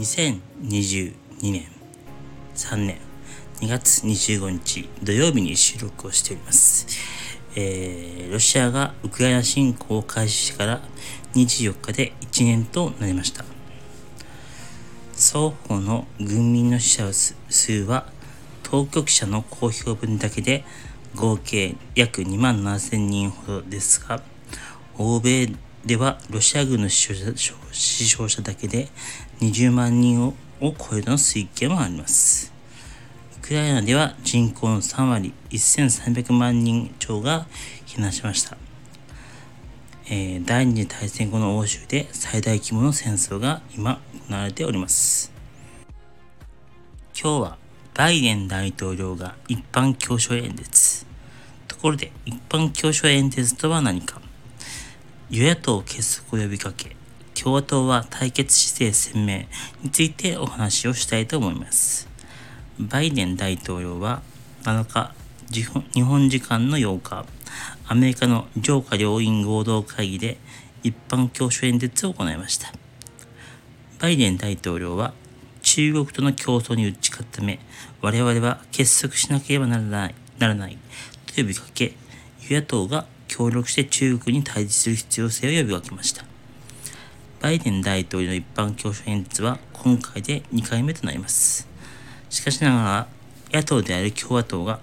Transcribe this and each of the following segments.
2022年3年2月25日土曜日に収録をしております。えー、ロシアがウクライナ侵攻を開始してから24日で1年となりました。双方の軍民の死者数は当局者の公表分だけで合計約2万7000人ほどですが、欧米ではロシア軍の死傷者だけで20万人を超えるの推計もあります。ウクライナでは人口の3割1300万人超が避難しました。えー、第二次大戦後の欧州で最大規模の戦争が今行われております。今日はバイデン大統領が一般教書演説。ところで一般教書演説とは何か？与野党結束を呼びかけ、共和党は対決姿勢鮮明についてお話をしたいと思います。バイデン大統領は7日、日本時間の8日、アメリカの上下両院合同会議で一般教書演説を行いました。バイデン大統領は中国との競争に打ち勝つため我々は結束しなければならないならないと呼びかけ与野党が協力して中国に対峙する必要性を呼びかけましたバイデン大統領の一般教書演説は今回で2回目となりますしかしながら野党である共和党が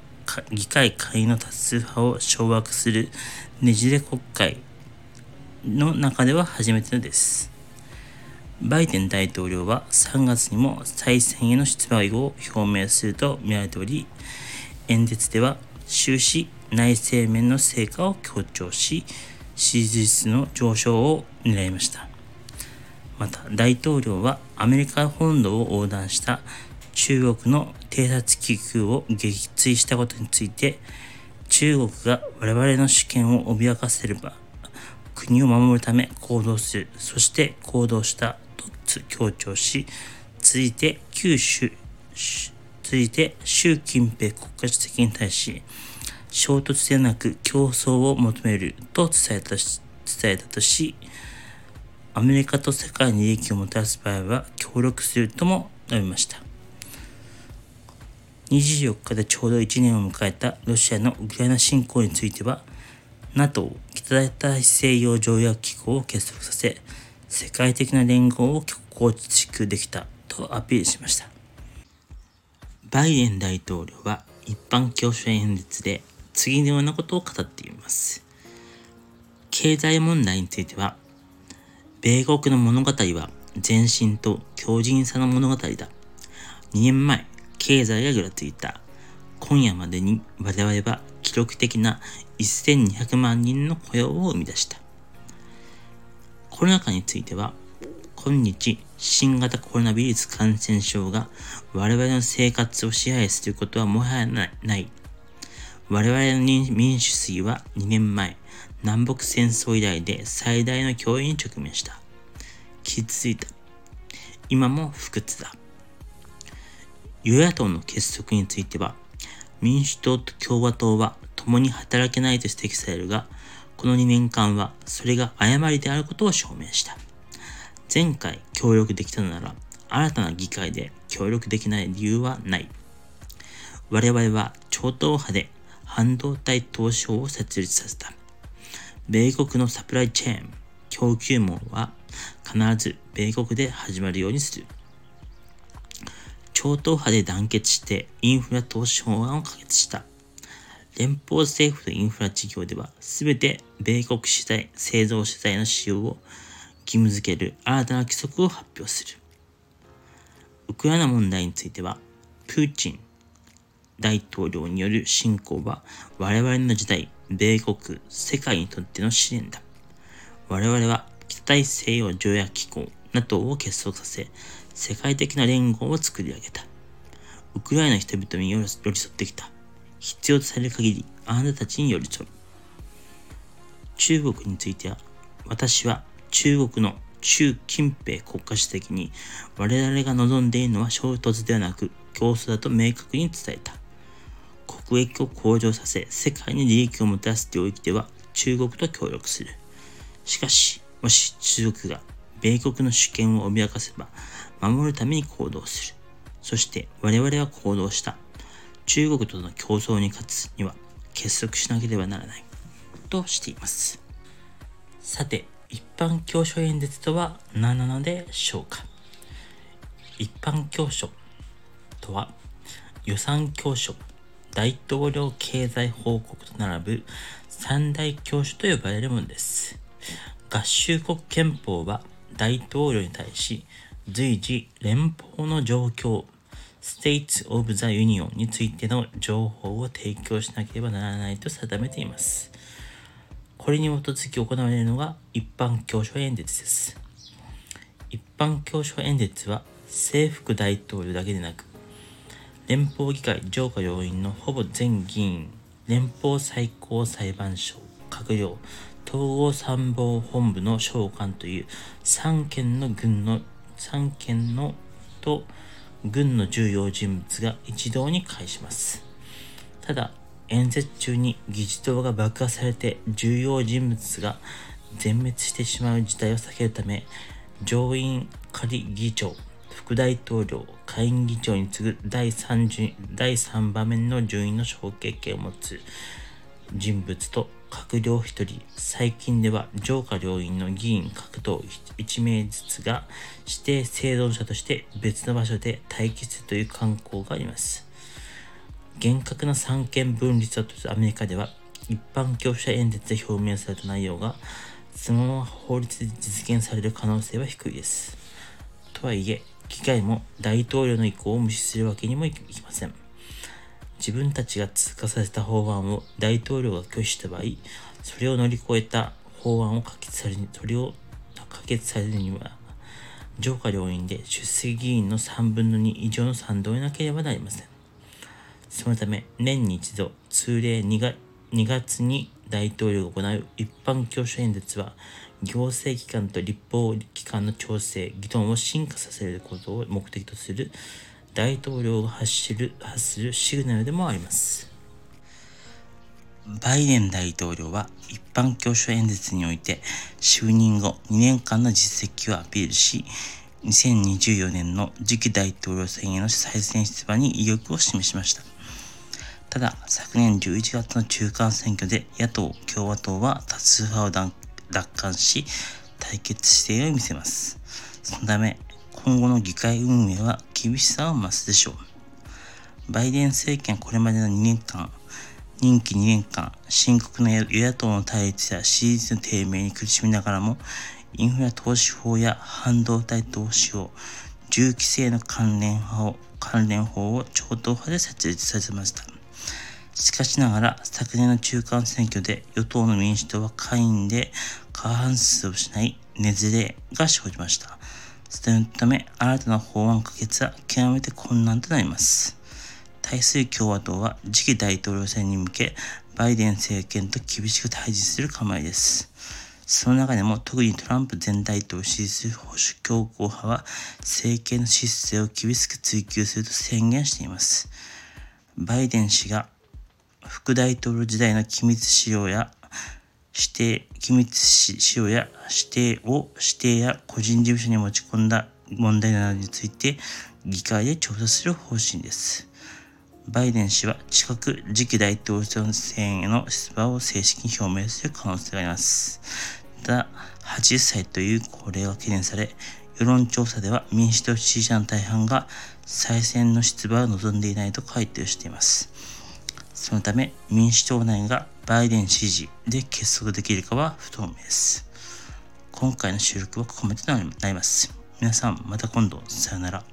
議会下院の多数派を掌握するねじれ国会の中では初めてです。バイデン大統領は3月にも再選への出馬を表明すると見られており、演説では終始内政面の成果を強調し、支持率の上昇を狙いました。また大統領はアメリカ本土を横断した中国の偵察気球を撃墜したことについて中国が我々の主権を脅かせれば国を守るため行動するそして行動したと強調し続いて旧州続いて習近平国家主席に対し衝突ではなく競争を求めると伝えた伝えたとしアメリカと世界に利益をもたらす場合は協力するとも述べました。24日でちょうど1年を迎えたロシアのウクライナ侵攻については NATO 北大西洋条約機構を結束させ世界的な連合を構築できたとアピールしました。バイデン大統領は一般教書演説で次のようなことを語っています経済問題については米国の物語は前進と強靭さの物語だ2年前経済がぐらついた。今夜までに我々は記録的な1200万人の雇用を生み出した。コロナ禍については、今日新型コロナウイルス感染症が我々の生活を支配することはもはやない。我々の民主主義は2年前、南北戦争以来で最大の脅威に直面した。傷ついた。今も不屈だ。与野党の結束については、民主党と共和党は共に働けないと指摘されるが、この2年間はそれが誤りであることを証明した。前回協力できたのなら、新たな議会で協力できない理由はない。我々は超党派で半導体投資法を設立させた。米国のサプライチェーン、供給網は必ず米国で始まるようにする。超党派で団結してインフラ投資法案を可決した。連邦政府のインフラ事業では、すべて米国資材、製造資材の使用を義務付ける新たな規則を発表する。ウクライナ問題については、プーチン大統領による侵攻は我々の時代、米国、世界にとっての試練だ。我々は北大西洋条約機構 NATO を結束させ、世界的な連合を作り上げた。ウクライナ人々に寄り添ってきた。必要とされる限り、あなたたちに寄り添う。中国については、私は中国の習近平国家主席に我々が望んでいるのは衝突ではなく競争だと明確に伝えた。国益を向上させ、世界に利益をもたらす領域では中国と協力する。しかし、もし中国が米国の主権を脅かせば、守るために行動する。そして我々は行動した。中国との競争に勝つには結束しなければならない。としています。さて、一般教書演説とは何なのでしょうか一般教書とは予算教書、大統領経済報告と並ぶ三大教書と呼ばれるものです。合衆国憲法は大統領に対し随時連邦の状況、States of the Union についての情報を提供しなければならないと定めています。これに基づき行われるのが一般教書演説です。一般教書演説は政府大統領だけでなく、連邦議会上下両院のほぼ全議員、連邦最高裁判所、閣僚、統合参謀本部の召喚という3県の軍の、3県のと軍の重要人物が一堂に会します。ただ、演説中に議事堂が爆破されて重要人物が全滅してしまう事態を避けるため、上院仮議長、副大統領、下院議長に次ぐ第 3, 順第3番目の順位の承継権を持つ人物と閣僚1人、最近では上下両院の議員各党1名ずつが指定生存者として別の場所で待機するという慣行があります。厳格な三権分立をとするアメリカでは、一般教者演説で表明された内容が、そのまま法律で実現される可能性は低いです。とはいえ、機械も大統領の意向を無視するわけにもいきません。自分たちが通過させた法案を大統領が拒否した場合、それを乗り越えた法案を可決される、それを可決されるには、上下両院で出席議員の3分の2以上の賛同を得なければなりません。そのため、年に一度、通例 2, が2月に大統領が行う一般教書演説は、行政機関と立法機関の調整、議論を進化させることを目的とする大統領が発する発するシグナルでもあります。バイデン大統領は一般教書演説において就任後2年間の実績をアピールし、2024年の次期大統領選への再選出馬に意欲を示しました。ただ、昨年11月の中間選挙で野党・共和党は多数派を奪還し、対決姿勢を見せます。そのため、今後の議会運営は厳しさを増すでしょう。バイデン政権これまでの2年間、任期2年間、深刻な与野党の対立や支持率の低迷に苦しみながらも、インフラ投資法や半導体投資法、銃規制の関連法関連法を超党派で設立させました。しかしながら、昨年の中間選挙で与党の民主党は下院で過半数を失い、ねずれが生じました。そのため、新たな法案可決は極めて困難となります。対する共和党は次期大統領選に向け、バイデン政権と厳しく対峙する構えです。その中でも特にトランプ前大統領を支持する保守強硬派は政権の姿勢を厳しく追及すると宣言しています。バイデン氏が副大統領時代の機密資料や指定、機密資料や指定を指定や個人事務所に持ち込んだ問題などについて議会で調査する方針です。バイデン氏は近く次期大統領選への出馬を正式に表明する可能性があります。ただ、80歳という高齢が懸念され、世論調査では民主党支持者の大半が再選の出馬を望んでいないと回答しています。そのため民主党内がバイデン支持で結束できるかは不透明です。今回の収録はここまでとなります。皆さんまた今度さよなら。